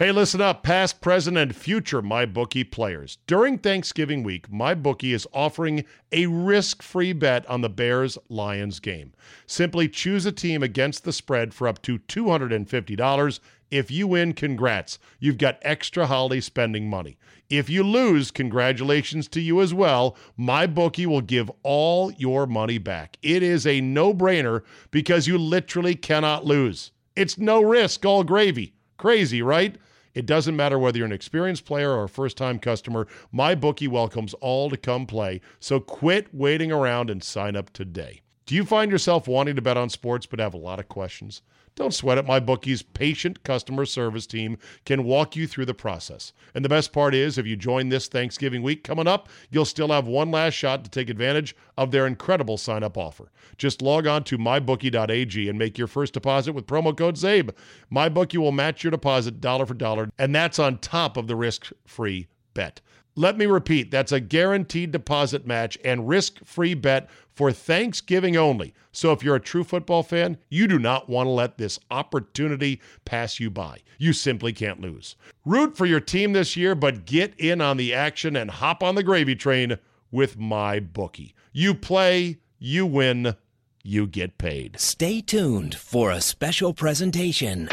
Hey, listen up, past, present, and future MyBookie players. During Thanksgiving week, MyBookie is offering a risk free bet on the Bears Lions game. Simply choose a team against the spread for up to $250. If you win, congrats. You've got extra holiday spending money. If you lose, congratulations to you as well. MyBookie will give all your money back. It is a no brainer because you literally cannot lose. It's no risk, all gravy. Crazy, right? It doesn't matter whether you're an experienced player or a first time customer, my bookie welcomes all to come play. So quit waiting around and sign up today. Do you find yourself wanting to bet on sports but have a lot of questions? Don't sweat it. MyBookie's patient customer service team can walk you through the process. And the best part is, if you join this Thanksgiving week coming up, you'll still have one last shot to take advantage of their incredible sign up offer. Just log on to mybookie.ag and make your first deposit with promo code CZABE. MyBookie will match your deposit dollar for dollar, and that's on top of the risk free bet. Let me repeat that's a guaranteed deposit match and risk free bet for Thanksgiving only. So if you're a true football fan, you do not want to let this opportunity pass you by. You simply can't lose. Root for your team this year, but get in on the action and hop on the gravy train with my bookie. You play, you win, you get paid. Stay tuned for a special presentation.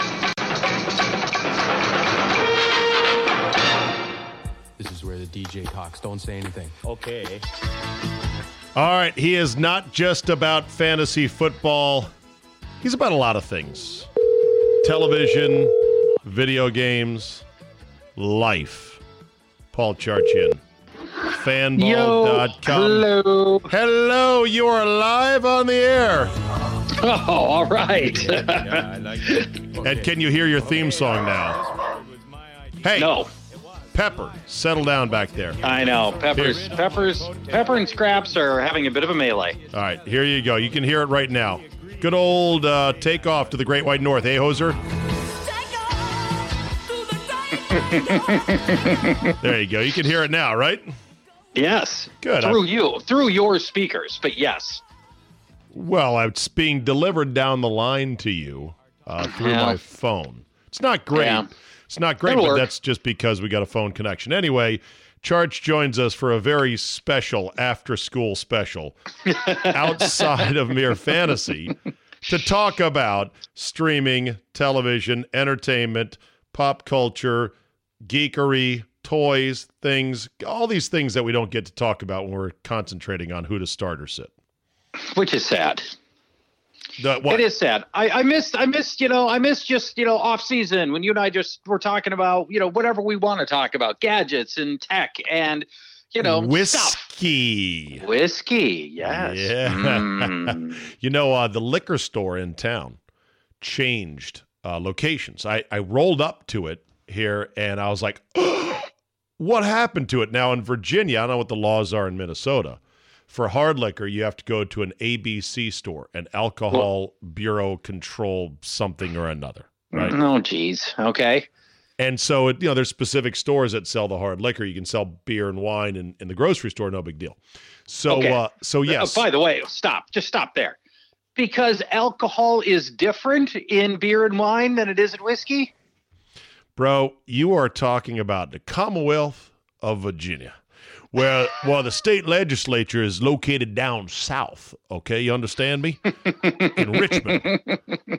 DJ talks. Don't say anything. Okay. All right, he is not just about fantasy football. He's about a lot of things. Television, video games, life. Paul Charchian. Fanball.com. Hello. Hello, you are live on the air. Oh, all right. yeah, like okay. And can you hear your theme song now? Hey, no, Pepper, settle down back there. I know. Peppers, Peppers, Pepper and Scraps are having a bit of a melee. All right, here you go. You can hear it right now. Good old uh, takeoff to the Great White North, eh, Hoser? there you go. You can hear it now, right? Yes. Good. Through I- you, through your speakers, but yes. Well, it's being delivered down the line to you uh, through Yeah. my phone. It's not great. Yeah. It's not great, It'll but work. that's just because we got a phone connection. Anyway, Charch joins us for a very special after school special outside of mere fantasy to talk about streaming, television, entertainment, pop culture, geekery, toys, things, all these things that we don't get to talk about when we're concentrating on who to start or sit. Which is sad. The, what? It is sad. I, I missed. I missed. You know. I missed just you know off season when you and I just were talking about you know whatever we want to talk about, gadgets and tech and you know stuff. whiskey. Whiskey. Yes. Yeah. Mm. You know, uh, the liquor store in town changed uh, locations. I, I rolled up to it here and I was like, what happened to it? Now in Virginia, I don't know what the laws are in Minnesota. For hard liquor, you have to go to an ABC store, an alcohol bureau control something or another, right? Oh, geez. Okay. And so, it, you know, there's specific stores that sell the hard liquor. You can sell beer and wine in, in the grocery store, no big deal. So, Okay. uh, so yes, Uh, by the way, stop. Just stop there. Because alcohol is different in beer and wine than it is in whiskey. bro, you are talking about the Commonwealth of Virginia, where well, the state legislature is located down south. Okay, you understand me? in Richmond,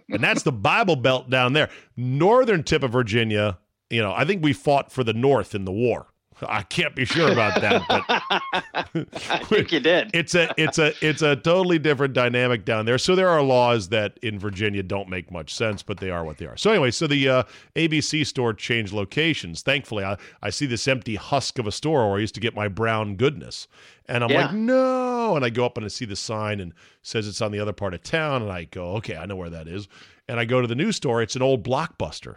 and that's the Bible Belt down there. Northern tip of Virginia, You know, I think we fought for the North in the war. I can't be sure about that, but I think you did. it's a it's a it's a totally different dynamic down there. So there are laws that in Virginia don't make much sense, but they are what they are. So anyway, so the uh, ABC store changed locations. Thankfully, I, I see this empty husk of a store where I used to get my brown goodness, and I'm Yeah. like, no. And I go up and I see the sign and says it's on the other part of town, and I go, okay, I know where that is. And I go to the new store. It's an old blockbuster,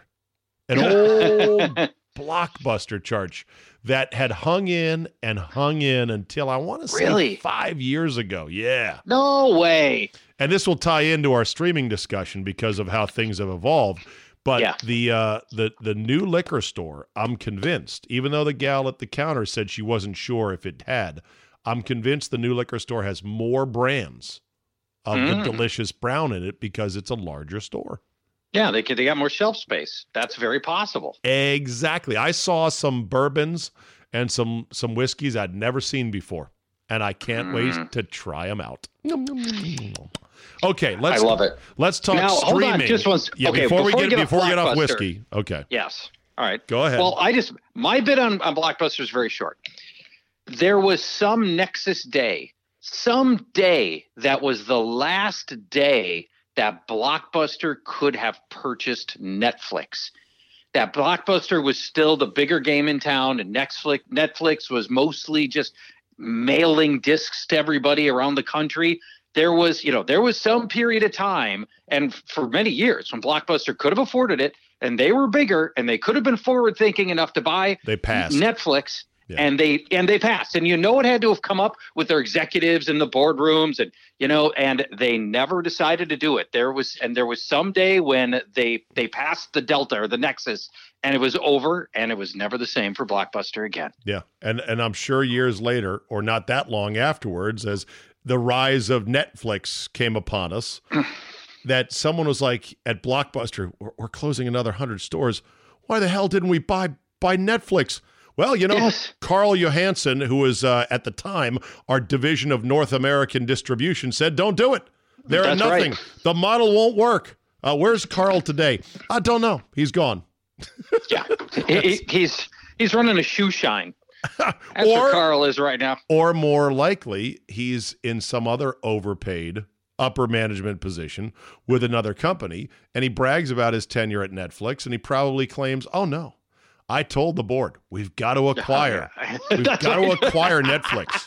an old blockbuster church that had hung in and hung in until I want to say Really? five years ago. Yeah. no way. And this will tie into our streaming discussion because of how things have evolved. But Yeah. the uh, the the new liquor store, I'm convinced, even though the gal at the counter said she wasn't sure if it had, I'm convinced the new liquor store has more brands of Mm. the delicious brown in it because it's a larger store. Yeah, they could. They got more shelf space. That's very possible. Exactly. I saw some bourbons and some some whiskeys I'd never seen before, and I can't Mm. wait to try them out. Okay, let's I love it. Let's talk Now, hold on, just one s- Yeah, okay, before, we before get, we get off before we get off whiskey. Okay, Yes. All right. go ahead. Well, I just my bit on, on Blockbuster is very short. There was some Nexus day, some day that was the last day that Blockbuster could have purchased Netflix. That Blockbuster was still the bigger game in town, and Netflix Netflix was mostly just mailing discs to everybody around the country. There was, you know, there was some period of time, and for many years, when Blockbuster could have afforded it, and they were bigger, and they could have been forward thinking enough to buy they passed. Netflix, Yeah. and they and they passed. And you know it had to have come up with their executives in the boardrooms, and you know, and they never decided to do it. There was and there was some day when they they passed the Delta or the Nexus, and it was over, and it was never the same for Blockbuster again. Yeah, and and I'm sure years later, or not that long afterwards, as the rise of Netflix came upon us, that someone was like at Blockbuster, we're, we're closing another hundred stores. Why the hell didn't we buy buy Netflix? Well, you know, Yes. Carl Johansson, who was uh, at the time our division of North American distribution, said, "Don't do it. They're nothing. right. The model won't work." Uh, where's Carl today? I don't know. He's gone. Yeah, he, he- he's he's running a shoe shine. That's Or- where Carl is right now. Or more likely, he's in some other overpaid upper management position with another company, and he brags about his tenure at Netflix, and he probably claims, "Oh no, I told the board we've got to oh, acquire, we've got to acquire Netflix."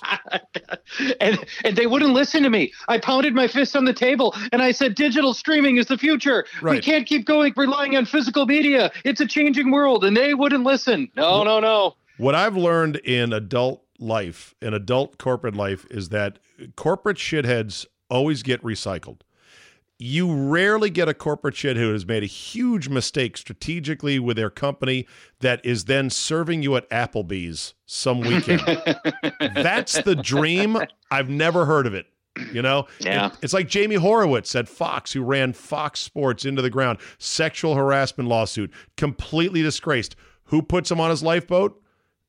and and they wouldn't listen to me. I pounded my fist on the table and I said, "Digital streaming is the future. We can't keep going relying on physical media. It's a changing world." And they wouldn't listen. No, no, no. What I've learned in adult life, in adult corporate life, is that corporate shitheads always get recycled. You rarely get a corporate shithead who has made a huge mistake strategically with their company that is then serving you at Applebee's some weekend. That's the dream. I've never heard of it. You know, Yeah. It- it's like Jamie Horowitz at Fox, who ran Fox Sports into the ground, sexual harassment lawsuit, completely disgraced. Who puts him on his lifeboat?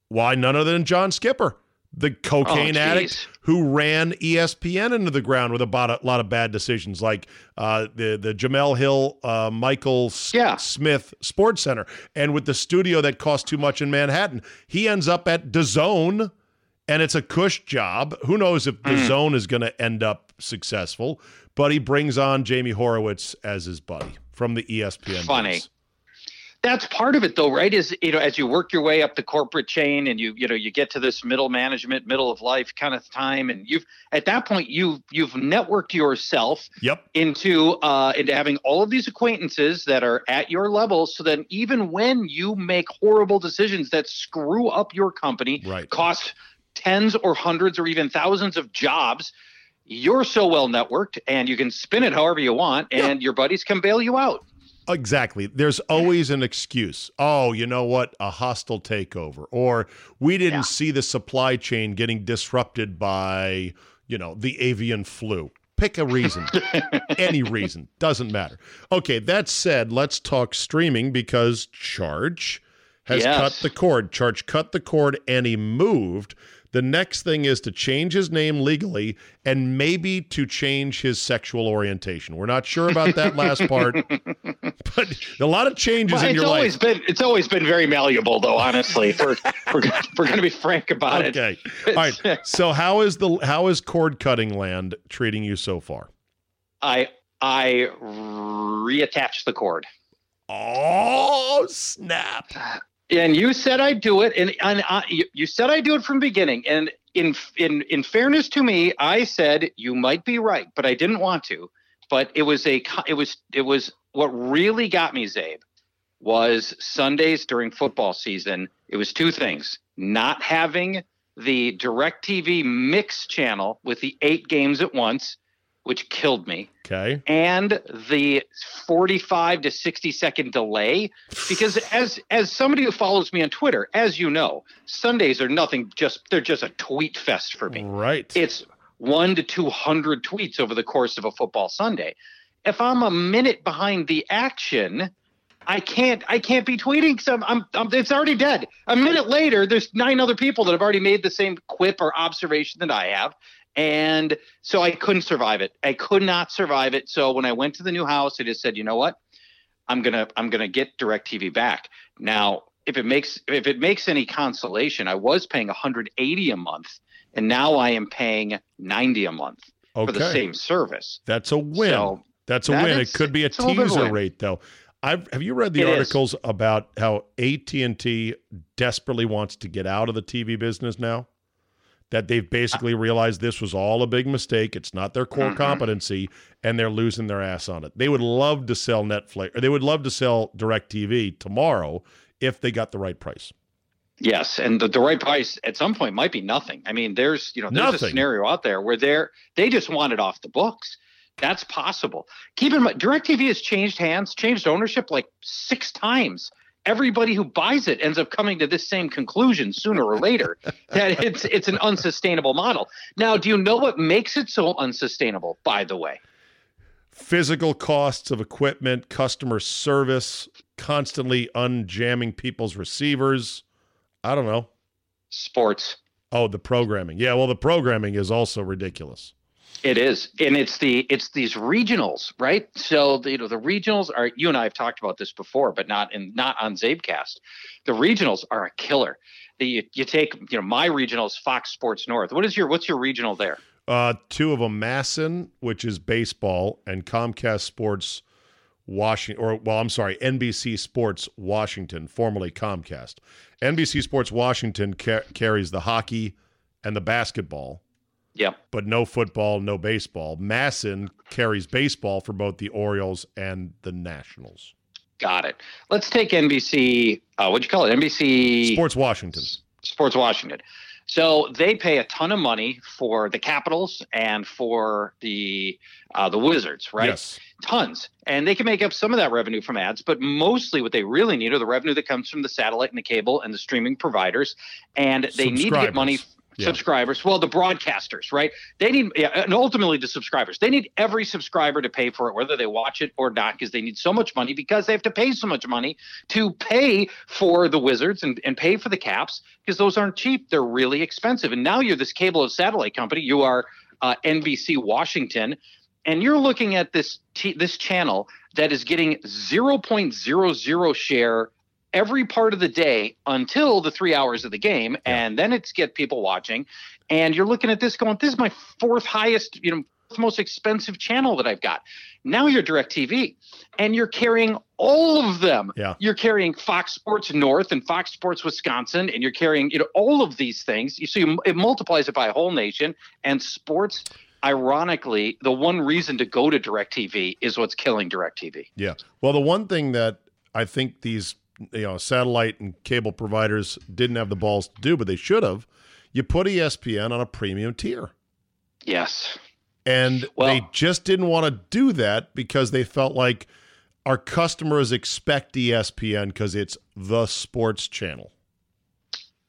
Why, none other than John Skipper, the cocaine Oh, addict who ran ESPN into the ground with about a lot of bad decisions, like uh, the the Jemele Hill uh, Michael S- Yeah. Smith SportsCenter, and with the studio that cost too much in Manhattan, he ends up at DAZN, and it's a cush job. Who knows if Mm. DAZN is going to end up successful? But he brings on Jamie Horowitz as his buddy from the ESPN. Funny. That's part of it, though, right? Is you know, as you work your way up the corporate chain, and you you know, you get to this middle management, middle of life kind of time, and you've at that point you've you've networked yourself Yep. into uh, into having all of these acquaintances that are at your level, so that even when you make horrible decisions that screw up your company, Right. cost tens or hundreds or even thousands of jobs, you're so well networked, and you can spin it however you want, and your buddies can bail you out. Exactly. There's always an excuse. Oh, you know what? A hostile takeover. Or we didn't Yeah. see the supply chain getting disrupted by, you know, the avian flu. Pick a reason. Any reason. Doesn't matter. Okay, that said, let's talk streaming because Charch has Yes. cut the cord. Charch cut the cord and he moved The next thing is to change his name legally and maybe to change his sexual orientation. We're not sure about that last part, but a lot of changes Well, in it's your always life. been it's always been very malleable though honestly we're we're, we're going to be frank about it Okay. All right. So how is the how is cord cutting land treating you so far? i i reattach the cord Oh snap! and you said i'd do it and, and I, you, said i'd do it from beginning. And in in in fairness to me i said you might be right but i didn't want to. But it was a it was it was what really got me Czabe was sundays during football season. It was two things not having the DirecTV mix channel with the eight games at once which killed me Okay. and the 45 to 60 second delay because as as somebody who follows me on twitter as you know sundays are nothing just they're just a tweet fest for me Right. it's one to 200 tweets over the course of a football sunday if i'm a minute behind the action i can't i can't be tweeting because I'm, I'm, I'm it's already dead a minute later there's nine other people that have already made the same quip or observation that i have and so i couldn't survive it i could not survive it so when i went to the new house i just said you know what i'm gonna i'm gonna get DirecTV back now if it makes if it makes any consolation i was paying 180 a month and now i am paying 90 a month for the Okay. same service That's a win. So, That's a that win. is- it could be a it's a little bit of a teaser rate though. I've, have you read the It is. articles about how AT&T desperately wants to get out of the TV business now? That they've basically realized this was all a big mistake. It's not their core Mhm. competency, and they're losing their ass on it. They would love to sell Netflix, or they would love to sell DirecTV tomorrow if they got the right price. Yes, and the, the right price at some point might be nothing. I mean, there's you know there's Nothing. a scenario out there where they're they just want it off the books. That's possible. Keep in mind, DirecTV has changed hands, changed ownership like six times. Everybody who buys it ends up coming to this same conclusion sooner or later that it's it's an unsustainable model. Now, do you know what makes it so unsustainable? By the way, Physical costs of equipment, customer service, constantly unjamming people's receivers. I don't know. sports. Oh, the programming. Yeah, well, the programming is also ridiculous. It is, and it's the it's these regionals, right? So the, you know the regionals are. You and I have talked about this before, but not in not on CzabeCast. The regionals are a killer. The, you, you take you know my regionals, Fox Sports North. What is your what's your regional there? Uh, two of them, MASN, which is baseball, and Comcast Sports Washington, or well, I'm sorry, NBC Sports Washington, formerly Comcast. NBC Sports Washington ca- carries the hockey and the basketball, Yep. but no football, no baseball. MASN carries baseball for both the Orioles and the Nationals. Got it. Let's take NBC. Uh, what'd you call it? NBC Sports Washington. Sports Washington. So they pay a ton of money for the Capitals and for the uh, the Wizards, right? Yes. tons and they can make up some of that revenue from ads but mostly what they really need are the revenue that comes from the satellite and the cable and the streaming providers and they need to get money. Subscribers well the broadcasters right? They need and ultimately the subscribers. They need every subscriber to pay for it whether they watch it or not because they need so much money because they have to pay so much money to pay for the wizards and, and pay for the caps because those aren't cheap. They're really expensive. And now you're this cable and satellite company. You are uh, nbc washington and you're looking at this t- this channel that is getting 0.00 share every part of the day until the three hours of the game, and then it's get people watching. And you're looking at this going, this is my fourth highest, you know, fourth most expensive channel that I've got. Now you're DirecTV, and you're carrying all of them. Yeah. You're carrying Fox Sports North and Fox Sports Wisconsin, and you're carrying you know all of these things. You so you, it multiplies it by a whole nation. And sports, ironically, the one reason to go to DirecTV is what's killing DirecTV. Yeah. Well, the one thing that I think these you know satellite and cable providers didn't have the balls to do, but they should have, you put ESPN on a premium tier. Yes. And Well- they just didn't want to do that because they felt like our customers expect ESPN because it's the sports channel.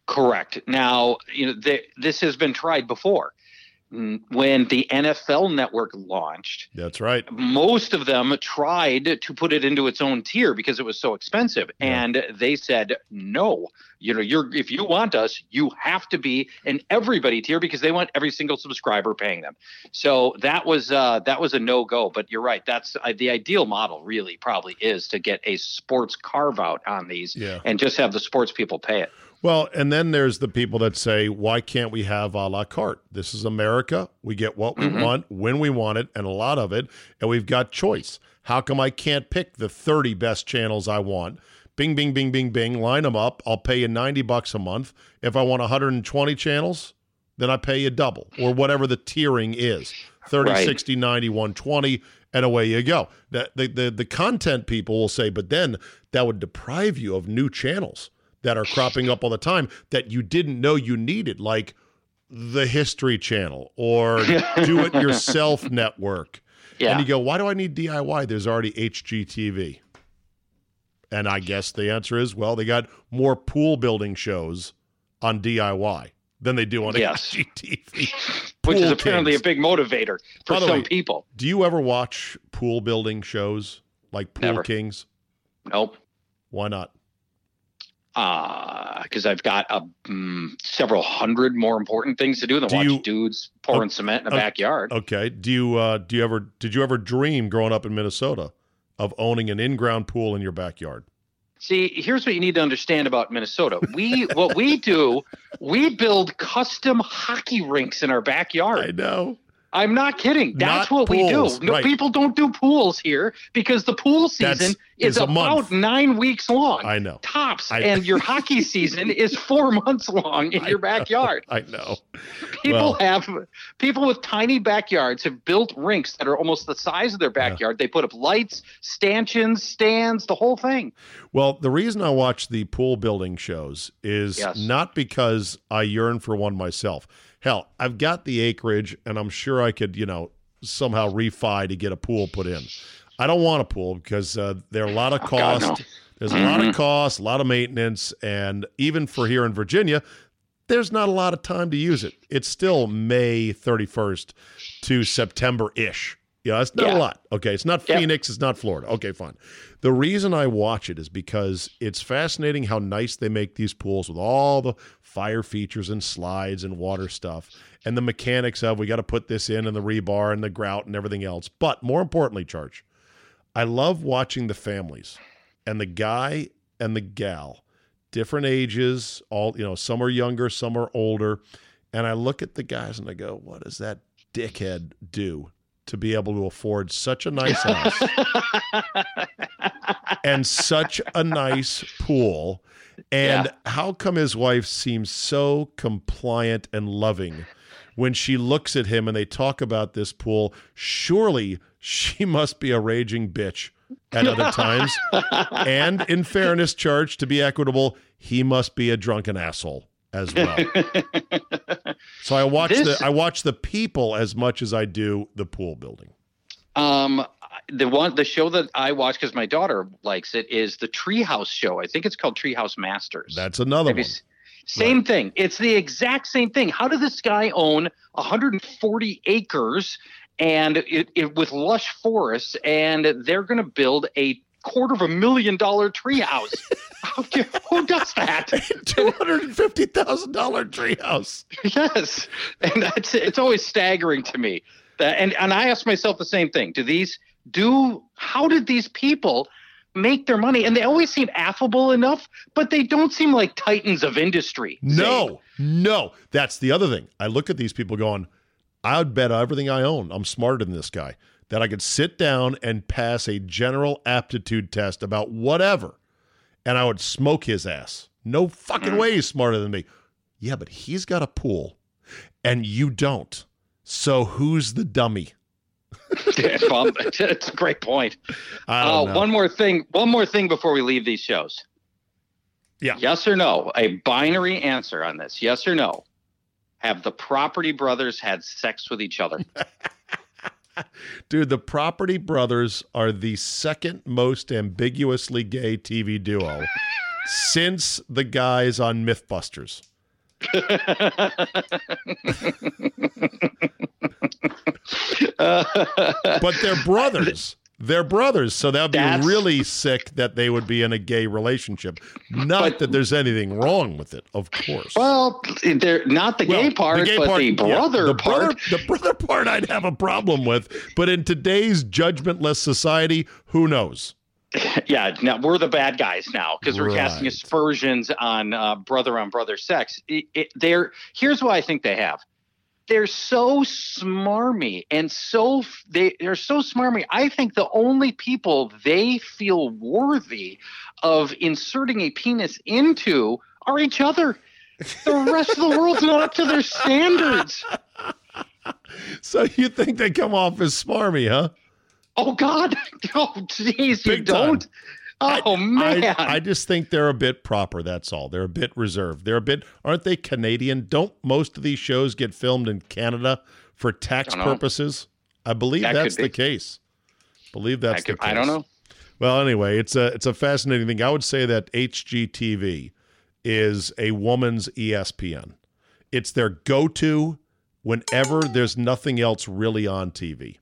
Correct. Now, you know, th- this has been tried before. Mm, when the NFL network launched, That's right. most of them tried to put it into its own tier because it was so expensive Yeah. and they said no you know you're if you want us you have to be an everybody tier because they want every single subscriber paying them so that was uh that was a no-go but you're right that's uh, the ideal model really probably is to get a sports carve out on these Yeah. and just have the sports people pay it Well, and then there's the people that say, why can't we have a la carte? This is America. We get what we Mhm. want when we want it, and a lot of it, and we've got choice. How come I can't pick the 30 best channels I want? Bing, bing, bing, bing, bing, line them up. I'll pay you 90 bucks a month. If I want 120 channels, then I pay you double or whatever the tiering is 30, Right. 60, 90, 120, and away you go. The, the, the, the content people will say, but then that would deprive you of new channels that are cropping up all the time that you didn't know you needed, like the History Channel or Do It Yourself Network. yeah And you go, why do I need DIY? There's already HGTV. And I guess the answer is, well, they got more pool building shows on DIY than they do on Yes. HGTV. which is apparently Kings. a big motivator for some way, people Do you ever watch pool building shows like Pool Never. Kings? nope Why not? Because Uh, I've got a, mm, several hundred more important things to do than Do watch you- dudes pouring cement in a oh, backyard. Okay. Do you uh, do you ever did you ever dream growing up in Minnesota of owning an in-ground pool in your backyard? See, here's what you need to understand about Minnesota. We what we do, we build custom hockey rinks in our backyard. I know. I'm not kidding. That's Not what pools, we do. No, right. people don't do pools here because the pool season is is, about month. nine weeks long. I know. Tops, I- and your hockey season is four months long in I your know. backyard. I know. People Well- have people with tiny backyards have built rinks that are almost the size of their backyard. They put up lights, stanchions, stands, the whole thing. Well, the reason I watch the pool building shows is Yes. not because I yearn for one myself. Hell, I've got the acreage and I'm sure I could, you know, somehow refi to get a pool put in. I don't want a pool because uh, there are a lot of Oh, God, cost. no. There's a lot of cost, a lot of maintenance, and even for here in Virginia, there's not a lot of time to use it. It's still May 31st to September ish. Yeah, it's not Yeah. a lot. Okay, it's not Yep. Phoenix, it's not Florida. Okay, fine. The reason I watch it is because it's fascinating how nice they make these pools with all the fire features and slides and water stuff and the mechanics of we got to put this in and the rebar and the grout and everything else. But more importantly, Charch, I love watching the families and the guy and the gal, different ages, all you know, some are younger, some are older, and I look at the guys and I go, "What does that dickhead do to be able to afford such a nice house and such a nice pool?" And Yeah. how come his wife seems so compliant and loving when she looks at him and they talk about this pool? Surely she must be a raging bitch at other times. and in fairness, Charch, to be equitable, he must be a drunken asshole as well. so I watch This- the I watch the people as much as I do the pool building. Um, the one, the show that I watch because my daughter likes it is the Treehouse show. I think it's called Treehouse Masters. That's another Have one. s- Same thing. It's the exact same thing. How does this guy own 140 acres and it, it with lush forests, and they're going to build a quarter of a million dollar treehouse? Who does that? Two hundred and fifty thousand dollar treehouse. yes, and that's it's always staggering to me. That and and I ask myself the same thing. Do these do? How did these people? make their money and they always seem affable enough but they don't seem like titans of industry. No, no. That's the other thing. I look at these people going, I would bet everything I own, I'm smarter than this guy, that I could sit down and pass a general aptitude test about whatever, and I would smoke his ass. No fucking way he's smarter than me. Yeah, but he's got a pool, and you don't. So who's the dummy? it's a great point. I Uh, one more thing. One more thing before we leave these shows. Yeah. Yes or no? A binary answer on this. Yes or no? Have the Property Brothers had sex with each other? Dude, the Property Brothers are the second most ambiguously gay TV duo since the guys on Mythbusters. but they're brothers. They're brothers, so that'd be That's- really sick that they would be in a gay relationship. Not But- that there's anything wrong with it, of course. well, they're not the Well, gay part, gay but the yeah, brother the part. Brother, the brother part, I'd have a problem with. But in today's judgmentless society, who knows? yeah, now we're the bad guys now because we're casting aspersions on uh, brother on brother sex. It, it, they're here's what I think they have. They're so smarmy and so they they're so smarmy. I think the only people they feel worthy of inserting a penis into are each other. The rest of the world's not up to their standards. So you think they come off as smarmy, huh? Oh God! Oh jeez, you time. Oh man! I, I just think they're a bit proper. That's all. They're a bit reserved. They're a bit, aren't they Canadian? Don't most of these shows get filmed in Canada for tax purposes? I believe That that's could the be. case. Believe that's could- the case. I don't know. Well, anyway, it's a it's a fascinating thing. I would say that HGTV is a woman's ESPN. It's their go-to whenever there's nothing else really on TV.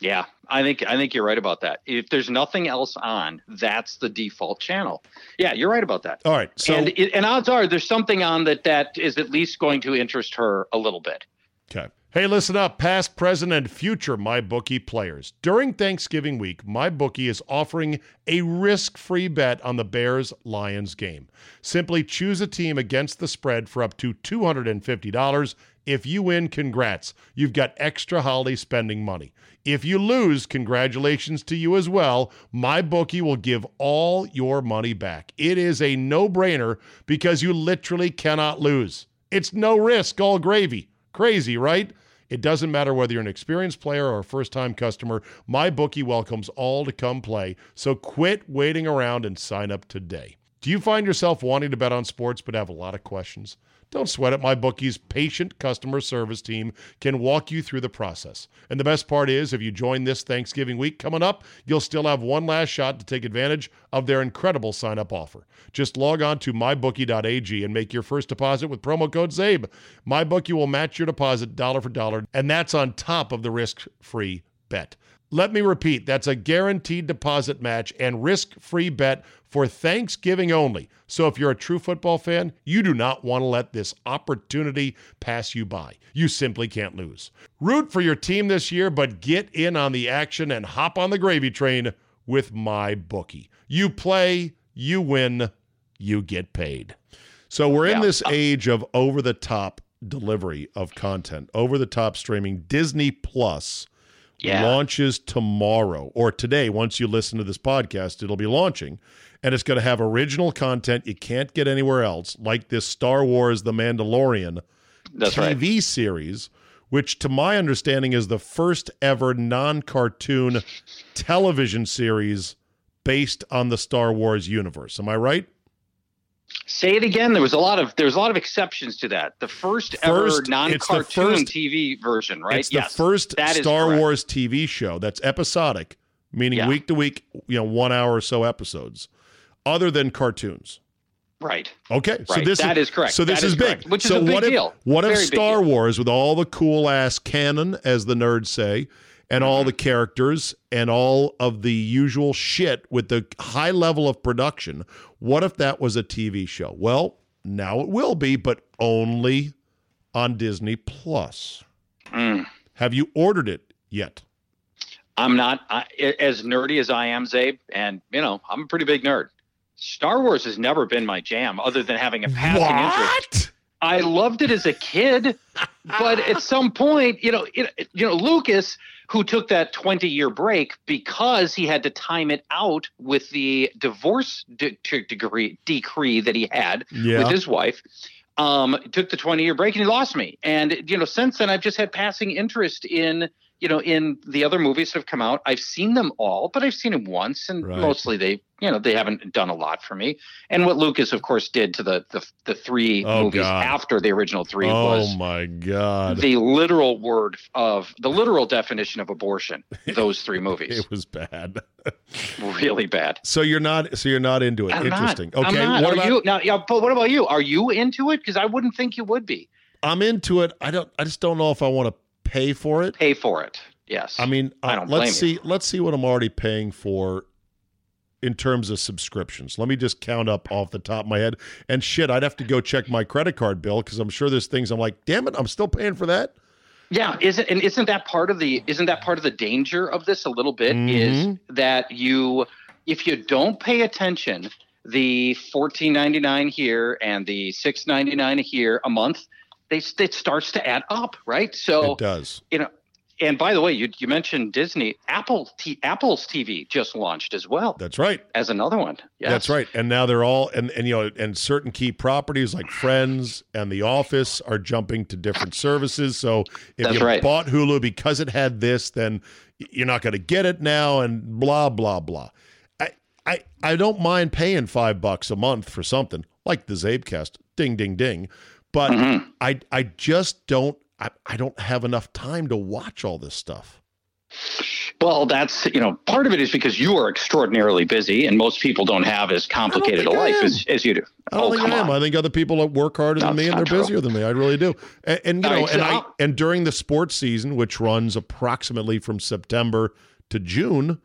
Yeah, I think I think you're right about that. If there's nothing else on, that's the default channel. Yeah, you're right about that. All right, so and it, and odds are there's something on that that is at least going to interest her a little bit. Okay. Hey, listen up, past, present, and future MyBookie players. During Thanksgiving week, MyBookie is offering a risk free bet on the Bears Lions game. Simply choose a team against the spread for up to $250. If you win, congrats. You've got extra holiday spending money. If you lose, congratulations to you as well. My bookie will give all your money back. It is a no brainer because you literally cannot lose. It's no risk, all gravy. Crazy, right? It doesn't matter whether you're an experienced player or a first time customer, my bookie welcomes all to come play. So quit waiting around and sign up today. Do you find yourself wanting to bet on sports but have a lot of questions? Don't sweat it. MyBookie's patient customer service team can walk you through the process. And the best part is, if you join this Thanksgiving week coming up, you'll still have one last shot to take advantage of their incredible sign up offer. Just log on to mybookie.ag and make your first deposit with promo code CZABE. MyBookie will match your deposit dollar for dollar, and that's on top of the risk free bet. Let me repeat that's a guaranteed deposit match and risk free bet for Thanksgiving only. So if you're a true football fan, you do not want to let this opportunity pass you by. You simply can't lose. Root for your team this year, but get in on the action and hop on the gravy train with my bookie. You play, you win, you get paid. So we're in this age of over the top delivery of content, over the top streaming. Disney Plus Yeah. launches tomorrow or today. Once you listen to this podcast, it'll be launching. And it's going to have original content you can't get anywhere else, like this Star Wars The Mandalorian That's right. TV series, which, to my understanding, is the first ever non cartoon television series based on the Star Wars universe. Am I right? Say it again. There was a lot of there's a lot of exceptions to that. The first, First- ever non-cartoon first- TV version, right? It's yes, the first is Star correct. Wars TV show that's episodic, meaning Yeah. week to week, you know, one hour or so episodes, other than cartoons. Right. Okay, so this that is correct. So this is, is big, correct, which is a big what if, deal. What if Very big Star. Wars, with all the cool ass canon, as the nerds say, and all Mm-hmm. the characters and all of the usual shit with the high level of production, what if that was a TV show? Well, now it will be, but only on Disney Plus. Mm. Have you ordered it yet? I'm not I, as nerdy as I am, Czabe, and you know I'm a pretty big nerd. Star Wars has never been my jam, other than having a passing interest. What? I loved it as a kid, but at some point, you know, it, you know, Lucas, who took that 20 year break because he had to time it out with the divorce de- de- degree decree that he had Yeah. with his wife. Um, took the 20 year break and he lost me. And you know, since then I've just had passing interest in you know, in the other movies that have come out, I've seen them all, but I've seen them once, and Right. mostly they, you know, they haven't done a lot for me. And what Lucas, of course, did to the the, the three Oh, movies God. after the original three oh was my God. the literal word of the literal definition of abortion. Those three movies, it was bad. really bad. So you're not so you're not into it. I'm Interesting. Not, okay. What Are about you now? Yeah, but what about you? Are you into it? Because I wouldn't think you would be. I'm into it. I don't I just don't know if I want to pay for it. Pay for it. Yes. I mean, I uh, don't let's see let's see what I'm already paying for in terms of subscriptions. Let me just count up off the top of my head. And shit, I'd have to go check my credit card bill because I'm sure there's things I'm like, damn it, I'm still paying for that. Yeah, isn't and isn't that part of the isn't that part of the danger of this a little bit is Mhm. that you if you don't pay attention, the fourteen ninety nine here and the six ninety nine here a month, they it starts to add up, right? So it does. you know, and by the way, you you mentioned Disney, Apple T, Apple's TV just launched as well That's right. as another one. Yes. That's right. And now they're all and and you know and certain key properties like Friends and The Office are jumping to different services. So if That's you right. bought Hulu because it had this, then you're not going to get it now, and blah blah blah. I I I don't mind paying five bucks a month for something like the CzabeCast. Ding ding ding. But Mhm. I I just don't I, I don't have enough time to watch all this stuff. Well, that's you know part of it is because you are extraordinarily busy, and most people don't have as complicated a life as, as you do. I don't oh, think I am. on. I think other people work harder than me and they're not busier than me. I really do. And, and you know, right, and so I and during the sports season, which runs approximately from September to June,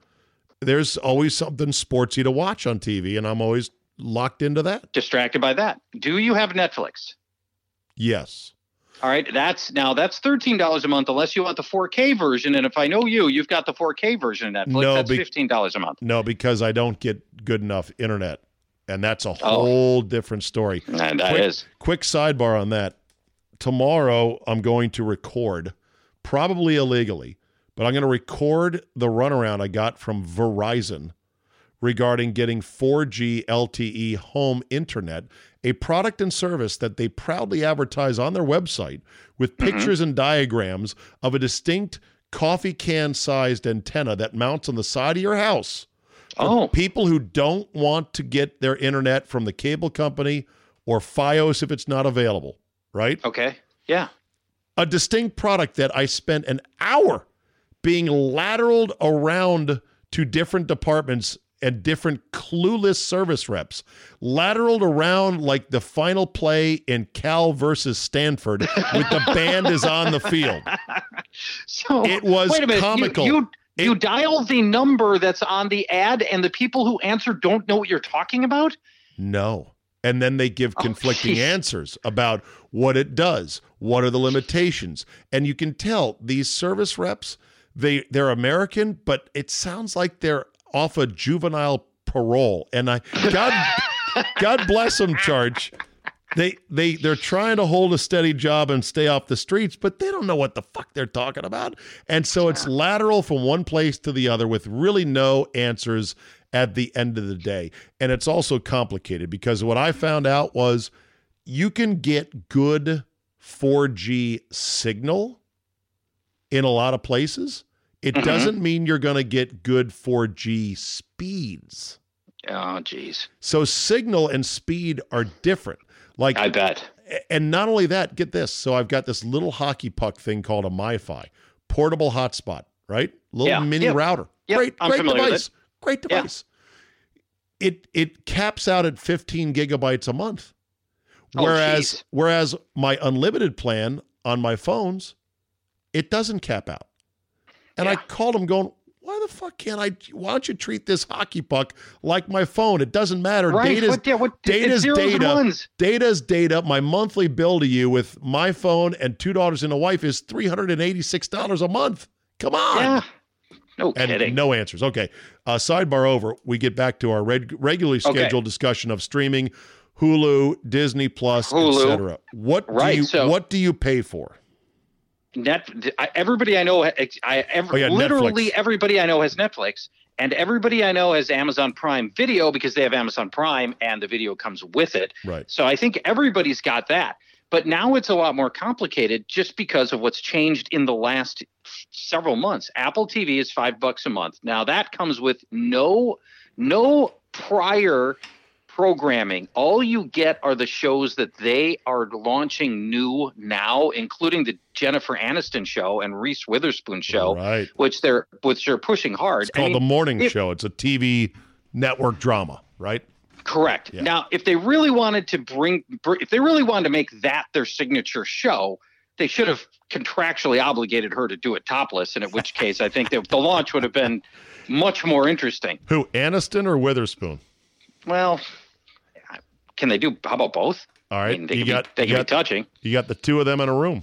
there's always something sportsy to watch on TV, and I'm always locked into that. distracted by that. Do you have Netflix? Yes. All right, that's now that's thirteen dollars a month unless you want the 4K version. And if I know you, you've got the 4K version of Netflix. No, that's be- fifteen dollars a month. No, because I don't get good enough internet, and that's a Oh. whole different story. And that quick, is quick sidebar on that. Tomorrow, I'm going to record, probably illegally, but I'm going to record the runaround I got from Verizon regarding getting 4G LTE home internet, a product and service that they proudly advertise on their website with mm-hmm. pictures and diagrams of a distinct coffee can sized antenna that mounts on the side of your house oh. people who don't want to get their internet from the cable company or Fios if it's not available, right? okay. Yeah. A distinct product that I spent an hour being lateraled around to different departments and different clueless service reps, lateraled around like the final play in Cal versus Stanford with the band is on the field. So It was wait a minute. comical. You you, It- dial the number that's on the ad, and the people who answer don't know what you're talking about. No. And then they give Oh, conflicting jeez. answers about what it does, what are the limitations. And you can tell these service reps, they they're American, but it sounds like they're off a juvenile parole. And I God God bless them, Charch. They they they're trying to hold a steady job and stay off the streets, but they don't know what the fuck they're talking about. And so it's lateral from one place to the other with really no answers at the end of the day. And it's also complicated because what I found out was you can get good 4G signal in a lot of places. It Mhm. doesn't mean you're going to get good 4G speeds. Oh, geez. So signal and speed are different. Like I bet. and not only that, get this. So I've got this little hockey puck thing called a MiFi, portable hotspot, right? Little Yeah, mini yeah. router. Yep, great, I'm great device. Great Yeah. device. It it caps out at 15 gigabytes a month. Oh, Whereas geez. whereas my unlimited plan on my phones, it doesn't cap out. And I called him going, why the fuck can't I? Why don't you treat this hockey puck like my phone? It doesn't matter. Right. Data's what, yeah, what, data's data. Data's data. My monthly bill to you with my phone and two daughters and a wife is three hundred and eighty-six dollars a month. Come on. Yeah. No And kidding. no answers. Okay. Uh, sidebar over. We get back to our reg- regularly Okay. scheduled discussion of streaming, Hulu, Disney Plus, etc. What do you so- What do you pay for? Net, I, everybody I know, I every, Oh, yeah, literally Netflix. everybody I know has Netflix, and everybody I know has Amazon Prime Video because they have Amazon Prime and the video comes with it. Right. So I think everybody's got that. But now it's a lot more complicated just because of what's changed in the last several months. Apple TV is five bucks a month. Now that comes with no no prior programming. All you get are the shows that they are launching new now, including the Jennifer Aniston show and Reese Witherspoon show, Right. which they're which they're pushing hard. It's called I mean, The Morning if- Show. It's a TV network drama, right? Correct. Yeah. Now, if they really wanted to bring, if they really wanted to make that their signature show, they should have contractually obligated her to do it topless. And in which case, I think that the launch would have been much more interesting. Who, Aniston or Witherspoon? Well, can they do? How about both? All right, I mean, they you can, got, be, they you, got, touching. you got the two of them in a room.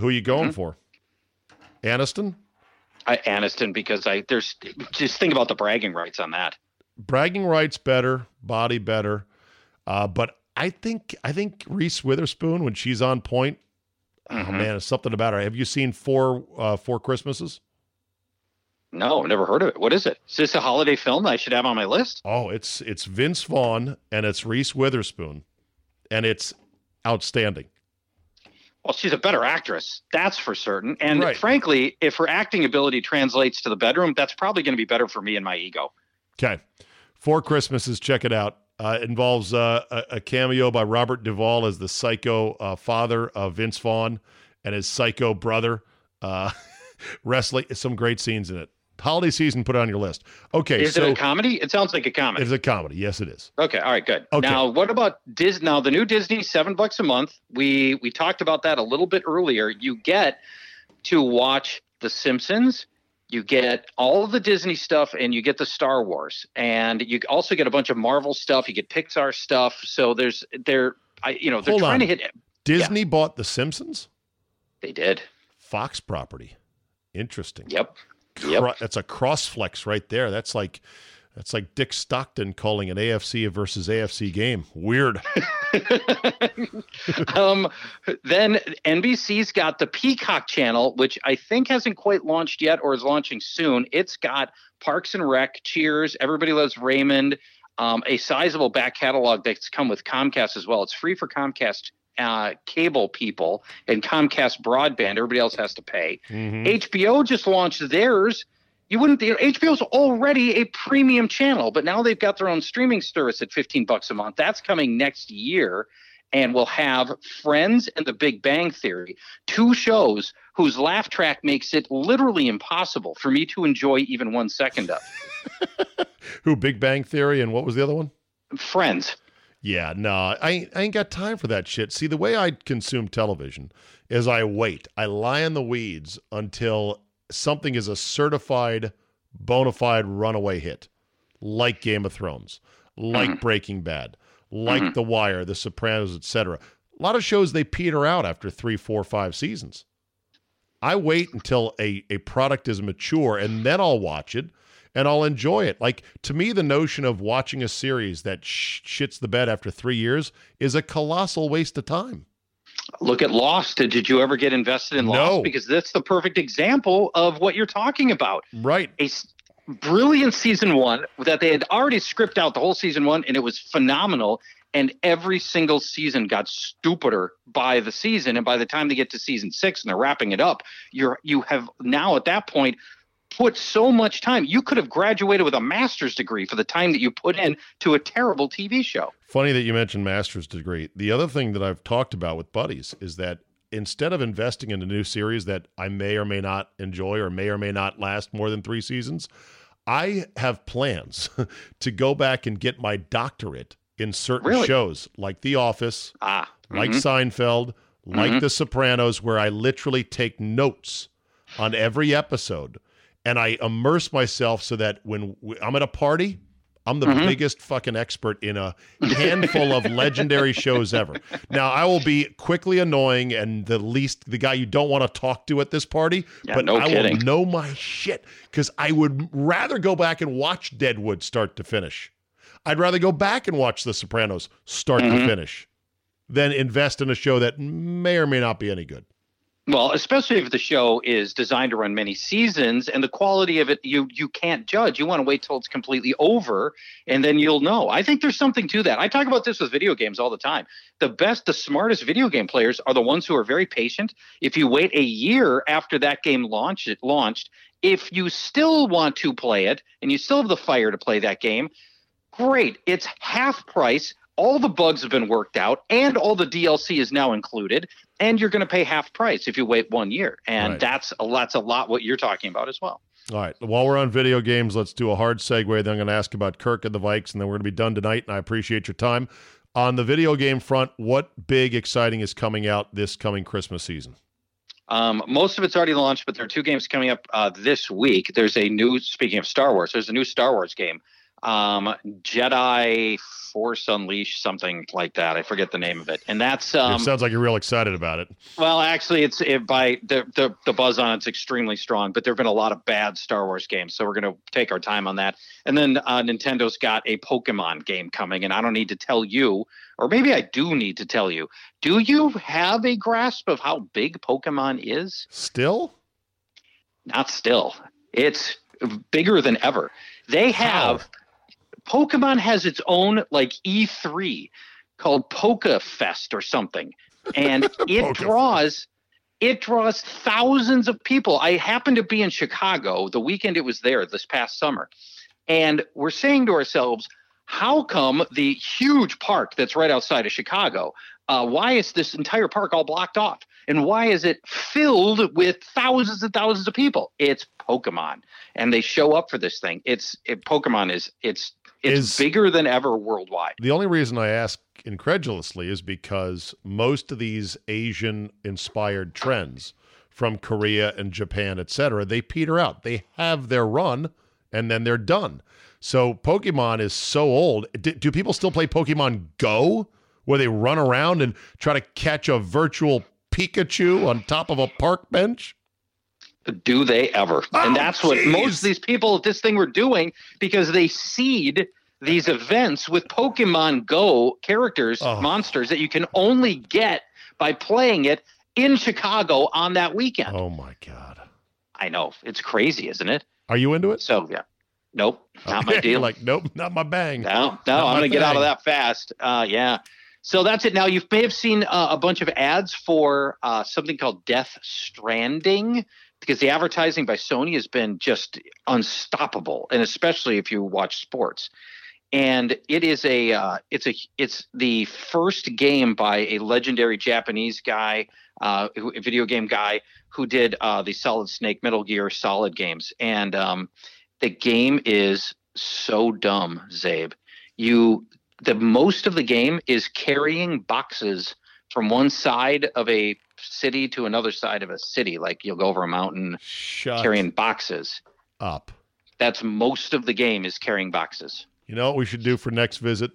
Who are you going Mm-hmm. for? Aniston? I, Aniston, because I there's just think about the bragging rights on that. bragging rights better, body better. Uh, but I think I think Reese Witherspoon when she's on point, oh Mhm. man, it's something about her. Have you seen four uh, four Christmases? No, never heard of it. What is it? Is this a holiday film I should have on my list? Oh, it's it's Vince Vaughn and it's Reese Witherspoon, and it's outstanding. Well, she's a better actress, that's for certain. And Right. frankly, if her acting ability translates to the bedroom, that's probably going to be better for me and my ego. Okay, four Christmases. Check it out. Uh, it involves uh, a, a cameo by Robert Duvall as the psycho uh, father of Vince Vaughn and his psycho brother. Uh, wrestling, some great scenes in it. Holiday season, put it on your list. Okay, Is so it a comedy? It sounds like a comedy. it's a comedy. Yes, it is. Okay, all right, good. Okay. Now, what about Disney? Now, the new Disney, seven bucks a month. We we talked about that a little bit earlier. You get to watch The Simpsons. You get all of the Disney stuff, and you get the Star Wars, and you also get a bunch of Marvel stuff. You get Pixar stuff. So there's they're I you know they're Hold trying on. to hit. Disney bought The Simpsons, They did. Fox property. Interesting. Yep. Yep. Cro- That's a cross flex right there. That's like that's like Dick Stockton calling an AFC versus AFC game. Weird. um, then NBC's got the Peacock channel, which I think hasn't quite launched yet or is launching soon. It's got Parks and Rec, Cheers, Everybody Loves Raymond, um, a sizable back catalog that's come with Comcast as well. It's free for Comcast uh, cable people and Comcast broadband. Everybody else has to pay. Mhm. HBO just launched theirs. You wouldn't. You know, HBO's already a premium channel, but now they've got their own streaming service at 15 bucks a month. That's coming next year, and we'll have Friends and The Big Bang Theory, two shows whose laugh track makes it literally impossible for me to enjoy even one second of. Who? Big Bang Theory and what was the other one? Friends. Yeah, no, I ain't, I ain't got time for that shit. See, the way I consume television is I wait. I lie in the weeds until something is a certified, bona fide runaway hit, like Game of Thrones, like mm-hmm. Breaking Bad, like mm-hmm. The Wire, The Sopranos, etc. A lot of shows they peter out after three, four, five seasons. I wait until a, a product is mature and then I'll watch it and I'll enjoy it. Like to me, the notion of watching a series that sh- shits the bed after three years is a colossal waste of time. Look at Lost. Did you ever get invested in Lost? No. Because that's the perfect example of what you're talking about. Right. a s- brilliant season one that they had already scripted out the whole season one and it was phenomenal and every single season got stupider by the season and by the time they get to season six and they're wrapping it up you're you have now at that point put so much time you could have graduated with a master's degree for the time that you put in to a terrible tv show Funny that you mentioned master's degree. The other thing that I've talked about with buddies is that instead of investing in a new series that I may or may not enjoy or may or may not last more than three seasons, I have plans to go back and get my doctorate in certain Really? shows like The Office, ah like mhm. Seinfeld, like The Sopranos, where I literally take notes on every episode and I immerse myself so that when I'm at a party, I'm the biggest fucking expert in a handful of legendary shows ever. Now, I will be quickly annoying and the least the guy you don't want to talk to at this party, Yeah, but no I kidding. will know my shit because I would rather go back and watch Deadwood start to finish. I'd rather go back and watch The Sopranos start Mm-hmm. to finish than invest in a show that may or may not be any good. Well, especially if the show is designed to run many seasons and the quality of it you you can't judge. You want to wait till it's completely over and then you'll know. I think there's something to that. I talk about this with video games all the time. The best, the smartest video game players are the ones who are very patient. If you wait a year after that game launched it launched, if you still want to play it and you still have the fire to play that game, great. It's half price all the bugs have been worked out and all the DLC is now included and you're going to pay half price if you wait one year and Right. that's a that's a lot what you're talking about as well All right. While we're on video games, let's do a hard segue. Then I'm going to ask about Kirk and the Vikes, and then we're going to be done tonight. And I appreciate your time. On the video game front, what big exciting is coming out this coming Christmas season? um, most of it's already launched but there are two games coming up uh, this week there's a new speaking of star wars there's a new star wars game um, jedi force unleashed something like that i forget the name of it and that's um, it sounds like you're real excited about it. Well, actually, it's it, by the, the the buzz on it's extremely strong, but there have been a lot of bad Star Wars games, so we're going to take our time on that. And then uh, Nintendo's got a Pokemon game coming, and I don't need to tell you, or maybe I do need to tell you. Do you have a grasp of how big Pokemon is? Still? Not still. It's bigger than ever. They have Pokemon has its own like E3 called Poke Fest or something. And it draws it draws thousands of people. I happened to be in Chicago the weekend it was there this past summer. And we're saying to ourselves, how come the huge park that's right outside of Chicago, uh, why is this entire park all blocked off? And why is it filled with thousands and thousands of people? It's Pokemon, and they show up for this thing. It's it, Pokemon is it's it's Is- bigger than ever worldwide. The only reason I ask incredulously is because most of these Asian inspired trends from Korea and Japan, et cetera, they peter out. They have their run and then they're done. So Pokemon is so old. Do, do people still play Pokemon Go where they run around and try to catch a virtual Pikachu on top of a park bench? Do they ever? Oh, and that's what most of these people at this thing were doing because they seed these events with Pokemon Go characters, Oh. monsters that you can only get by playing it in Chicago on that weekend. Oh my God. I know. It's crazy, isn't it? Are you into it? So, yeah. Nope. Not my Okay, deal. Like, nope, not my bang. No, no, my I'm going to get out of that fast. Uh, yeah. So that's it. Now you may have seen uh, a bunch of ads for uh, something called Death Stranding because the advertising by Sony has been just unstoppable, and especially if you watch sports. And it is a uh, it's a it's the first game by a legendary Japanese guy, uh, who, video game guy who did uh, the Solid Snake, Metal Gear Solid games, and um, the game is so dumb, Czabe. You the most of the game is carrying boxes from one side of a city to another side of a city. Like you'll go over a mountain Shut carrying boxes. up. That's most of the game is carrying boxes. You know what we should do for next visit?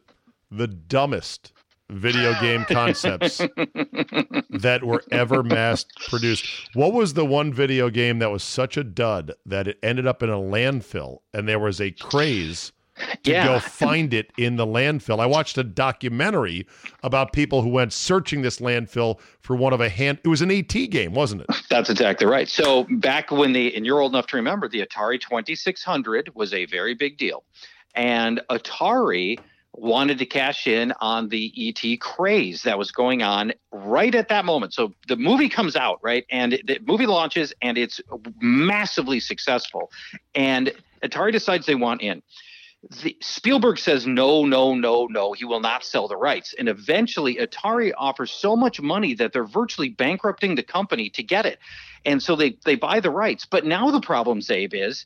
The dumbest video game concepts that were ever mass produced. What was the one video game that was such a dud that it ended up in a landfill and there was a craze to Yeah. go find it in the landfill? I watched a documentary about people who went searching this landfill for one of a hand. It was an ET game, wasn't it? That's exactly right. So back when the and you're old enough to remember the Atari 2600 was a very big deal. And Atari wanted to cash in on the ET craze that was going on right at that moment. So the movie comes out, right? And the movie launches and it's massively successful. And Atari decides they want in. The, Spielberg says no, no, no, no. He will not sell the rights, and eventually Atari offers so much money that they're virtually bankrupting the company to get it, and so they they buy the rights. But now the problem, Czabe, is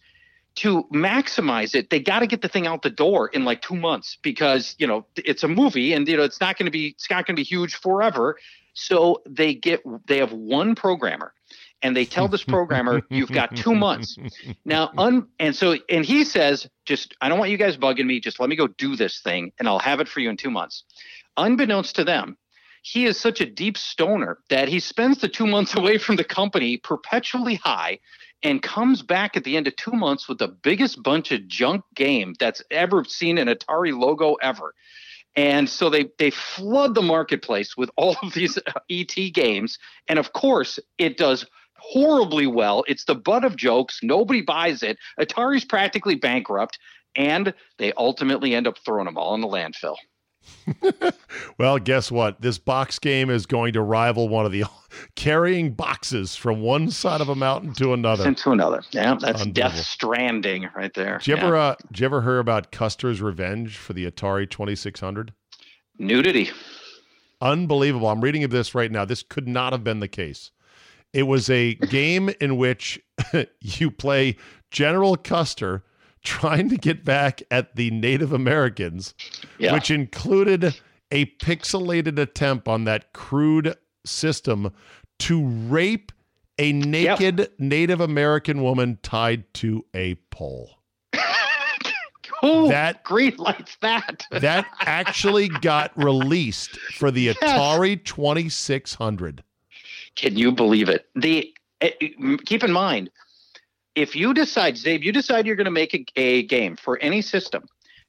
to maximize it. They got to get the thing out the door in like two months because you know it's a movie, and you know it's not going to be it's not going to be huge forever. So they get they have one programmer, and they tell this programmer you've got two months. Now, un, and so, and he says, just, I don't want you guys bugging me. Just let me go do this thing and I'll have it for you in two months. Unbeknownst to them, he is such a deep stoner that he spends the two months away from the company perpetually high and comes back at the end of two months with the biggest bunch of junk game that's ever seen an Atari logo ever. And so they they flood the marketplace with all of these ET games, and of course it does horribly well. It's the butt of jokes. Nobody buys it. Atari's practically bankrupt, and they ultimately end up throwing them all in the landfill. well, guess what? This box game is going to rival one of the carrying boxes from one side of a mountain to another. To another. Yeah, that's Death Stranding right there. Did you ever, uh, did you ever hear about Custer's Revenge for the Atari 2600? Nudity. Unbelievable. I'm reading of this right now. This could not have been the case. It was a game in which you play General Custer trying to get back at the Native Americans, yeah. which included a pixelated attempt on that crude system to rape a naked yep. Native American woman tied to a pole. Who that green lights that? that actually got released for the yes. Atari 2600. Can you believe it? The uh, keep in mind, if you decide, Czabe, you decide you're going to make a, a game for any system,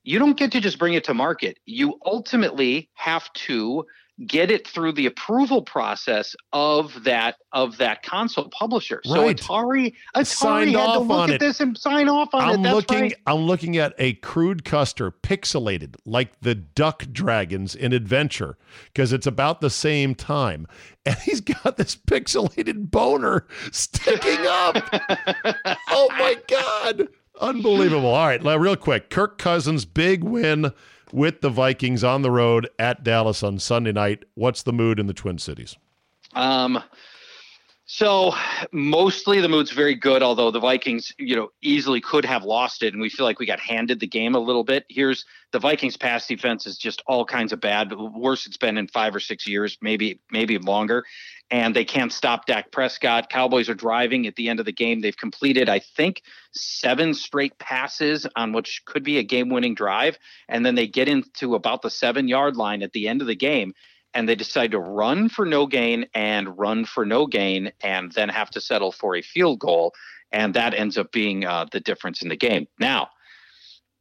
you don't get to just bring it to market. You ultimately have to get it through the approval process of that of that console publisher. So right. Atari Atari Signed had to look at it. this and sign off on I'm it. That's looking right. I'm looking at a crude custer pixelated like the duck dragons in adventure because it's about the same time. And he's got this pixelated boner sticking up. oh my god. Unbelievable. All right, real quick. Kirk Cousins big win with the Vikings on the road at Dallas on Sunday night. What's the mood in the Twin Cities? Um, so mostly the mood's very good, although the Vikings, you know, easily could have lost it, and we feel like we got handed the game a little bit. Here's the Vikings' pass defense is just all kinds of bad, worse it's been in five or six years, maybe maybe longer. And they can't stop Dak Prescott. Cowboys are driving at the end of the game. They've completed, I think, seven straight passes on which could be a game-winning drive, and then they get into about the seven-yard line at the end of the game and they decide to run for no gain and run for no gain and then have to settle for a field goal. And that ends up being uh, the difference in the game. Now,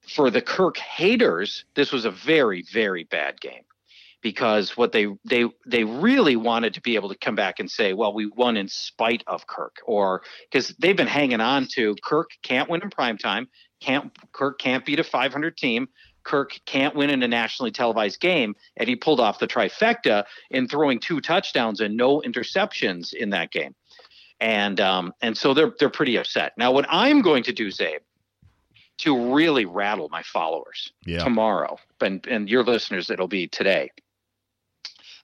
for the Kirk haters, this was a very, very bad game because what they they they really wanted to be able to come back and say, well, we won in spite of Kirk, or because they've been hanging on to Kirk can't win in prime time, can't Kirk can't beat a 500 team. Kirk can't win in a nationally televised game, and he pulled off the trifecta in throwing two touchdowns and no interceptions in that game. And um, and so they're they're pretty upset. Now, what I'm going to do, Czabe, to really rattle my followers yeah. tomorrow, and and your listeners, it'll be today.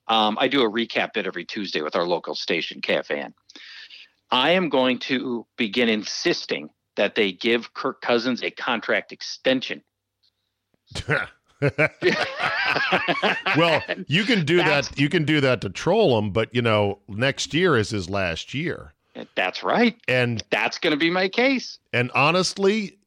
Um, I do a recap bit every Tuesday with our local station, KFAN. I am going to begin insisting that they give Kirk Cousins a contract extension well, you can do that's, that. You can do that to troll him, but you know, next year is his last year. That's right, and that's going to be my case. And honestly,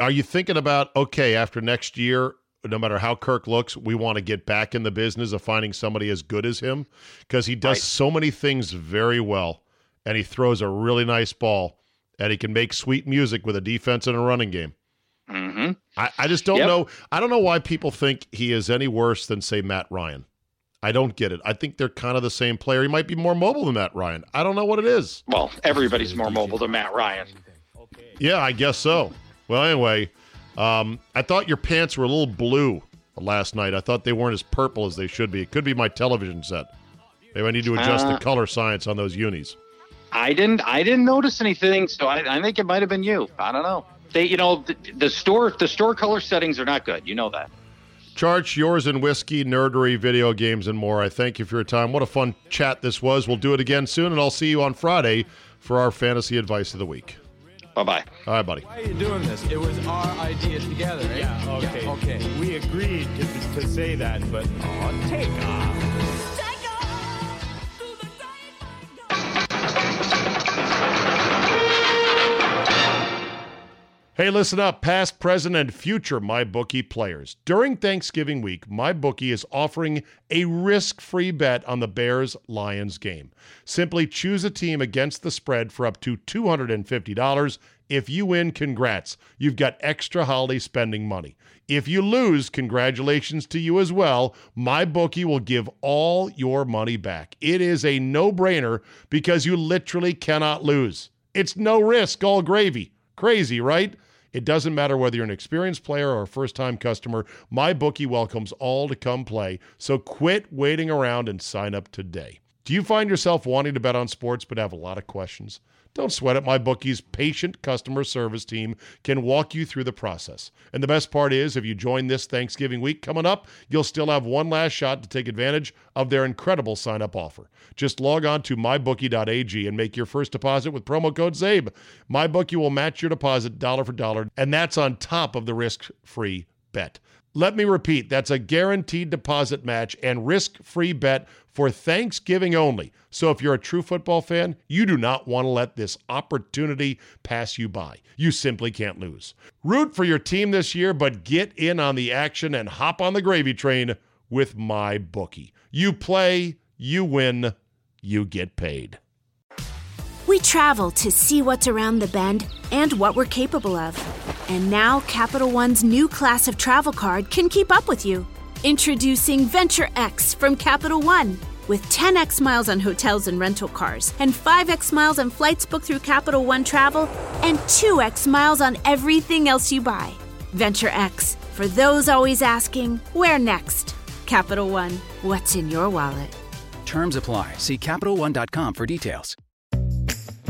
are you thinking about okay after next year? No matter how Kirk looks, we want to get back in the business of finding somebody as good as him because he does right. so many things very well, and he throws a really nice ball, and he can make sweet music with a defense and a running game. Mm-hmm. I, I just don't yep. know. I don't know why people think he is any worse than, say, Matt Ryan. I don't get it. I think they're kind of the same player. He might be more mobile than Matt Ryan. I don't know what it is. Well, everybody's more mobile than Matt Ryan. Yeah, I guess so. Well, anyway, um, I thought your pants were a little blue last night. I thought they weren't as purple as they should be. It could be my television set. Maybe I need to adjust uh, the color science on those unis. I didn't. I didn't notice anything, so I, I think it might have been you. I don't know they you know the, the store the store color settings are not good. You know that. Charge yours and whiskey, nerdery, video games, and more. I thank you for your time. What a fun chat this was. We'll do it again soon, and I'll see you on Friday for our fantasy advice of the week. Bye bye. All right, buddy. Why are you doing this? It was our idea together, right? Yeah, okay. Yeah, okay. We agreed to, to say that, but oh, take off. Hey, listen up, past, present, and future MyBookie players. During Thanksgiving week, MyBookie is offering a risk free bet on the Bears Lions game. Simply choose a team against the spread for up to $250 If you win, congrats. You've got extra holiday spending money. If you lose, congratulations to you as well. MyBookie will give all your money back. It is a no brainer because you literally cannot lose. It's no risk, all gravy. Crazy, right? It doesn't matter whether you're an experienced player or a first time customer. MyBookie welcomes all to come play. So quit waiting around and sign up today. Do you find yourself wanting to bet on sports but have a lot of questions? Don't sweat it. MyBookie's patient customer service team can walk you through the process. And the best part is, if you join this Thanksgiving week coming up, you'll still have one last shot to take advantage of their incredible sign up offer. Just log on to mybookie.ag and make your first deposit with promo code CZABE. MyBookie will match your deposit dollar for dollar, and that's on top of the risk free bet. Let me repeat that's a guaranteed deposit match and risk free bet for Thanksgiving only. So if you're a true football fan, you do not want to let this opportunity pass you by. You simply can't lose. Root for your team this year, but get in on the action and hop on the gravy train with MyBookie. You play, you win, you get paid. We travel to see what's around the bend and what we're capable of. And now Capital One's new class of travel card can keep up with you. Introducing Venture X from Capital One. With 10x miles on hotels and rental cars, and 5x miles on flights booked through Capital One Travel, and 2x miles on everything else you buy. Venture X, for those always asking, where next? Capital One, what's in your wallet? Terms apply. See CapitalOne.com for details.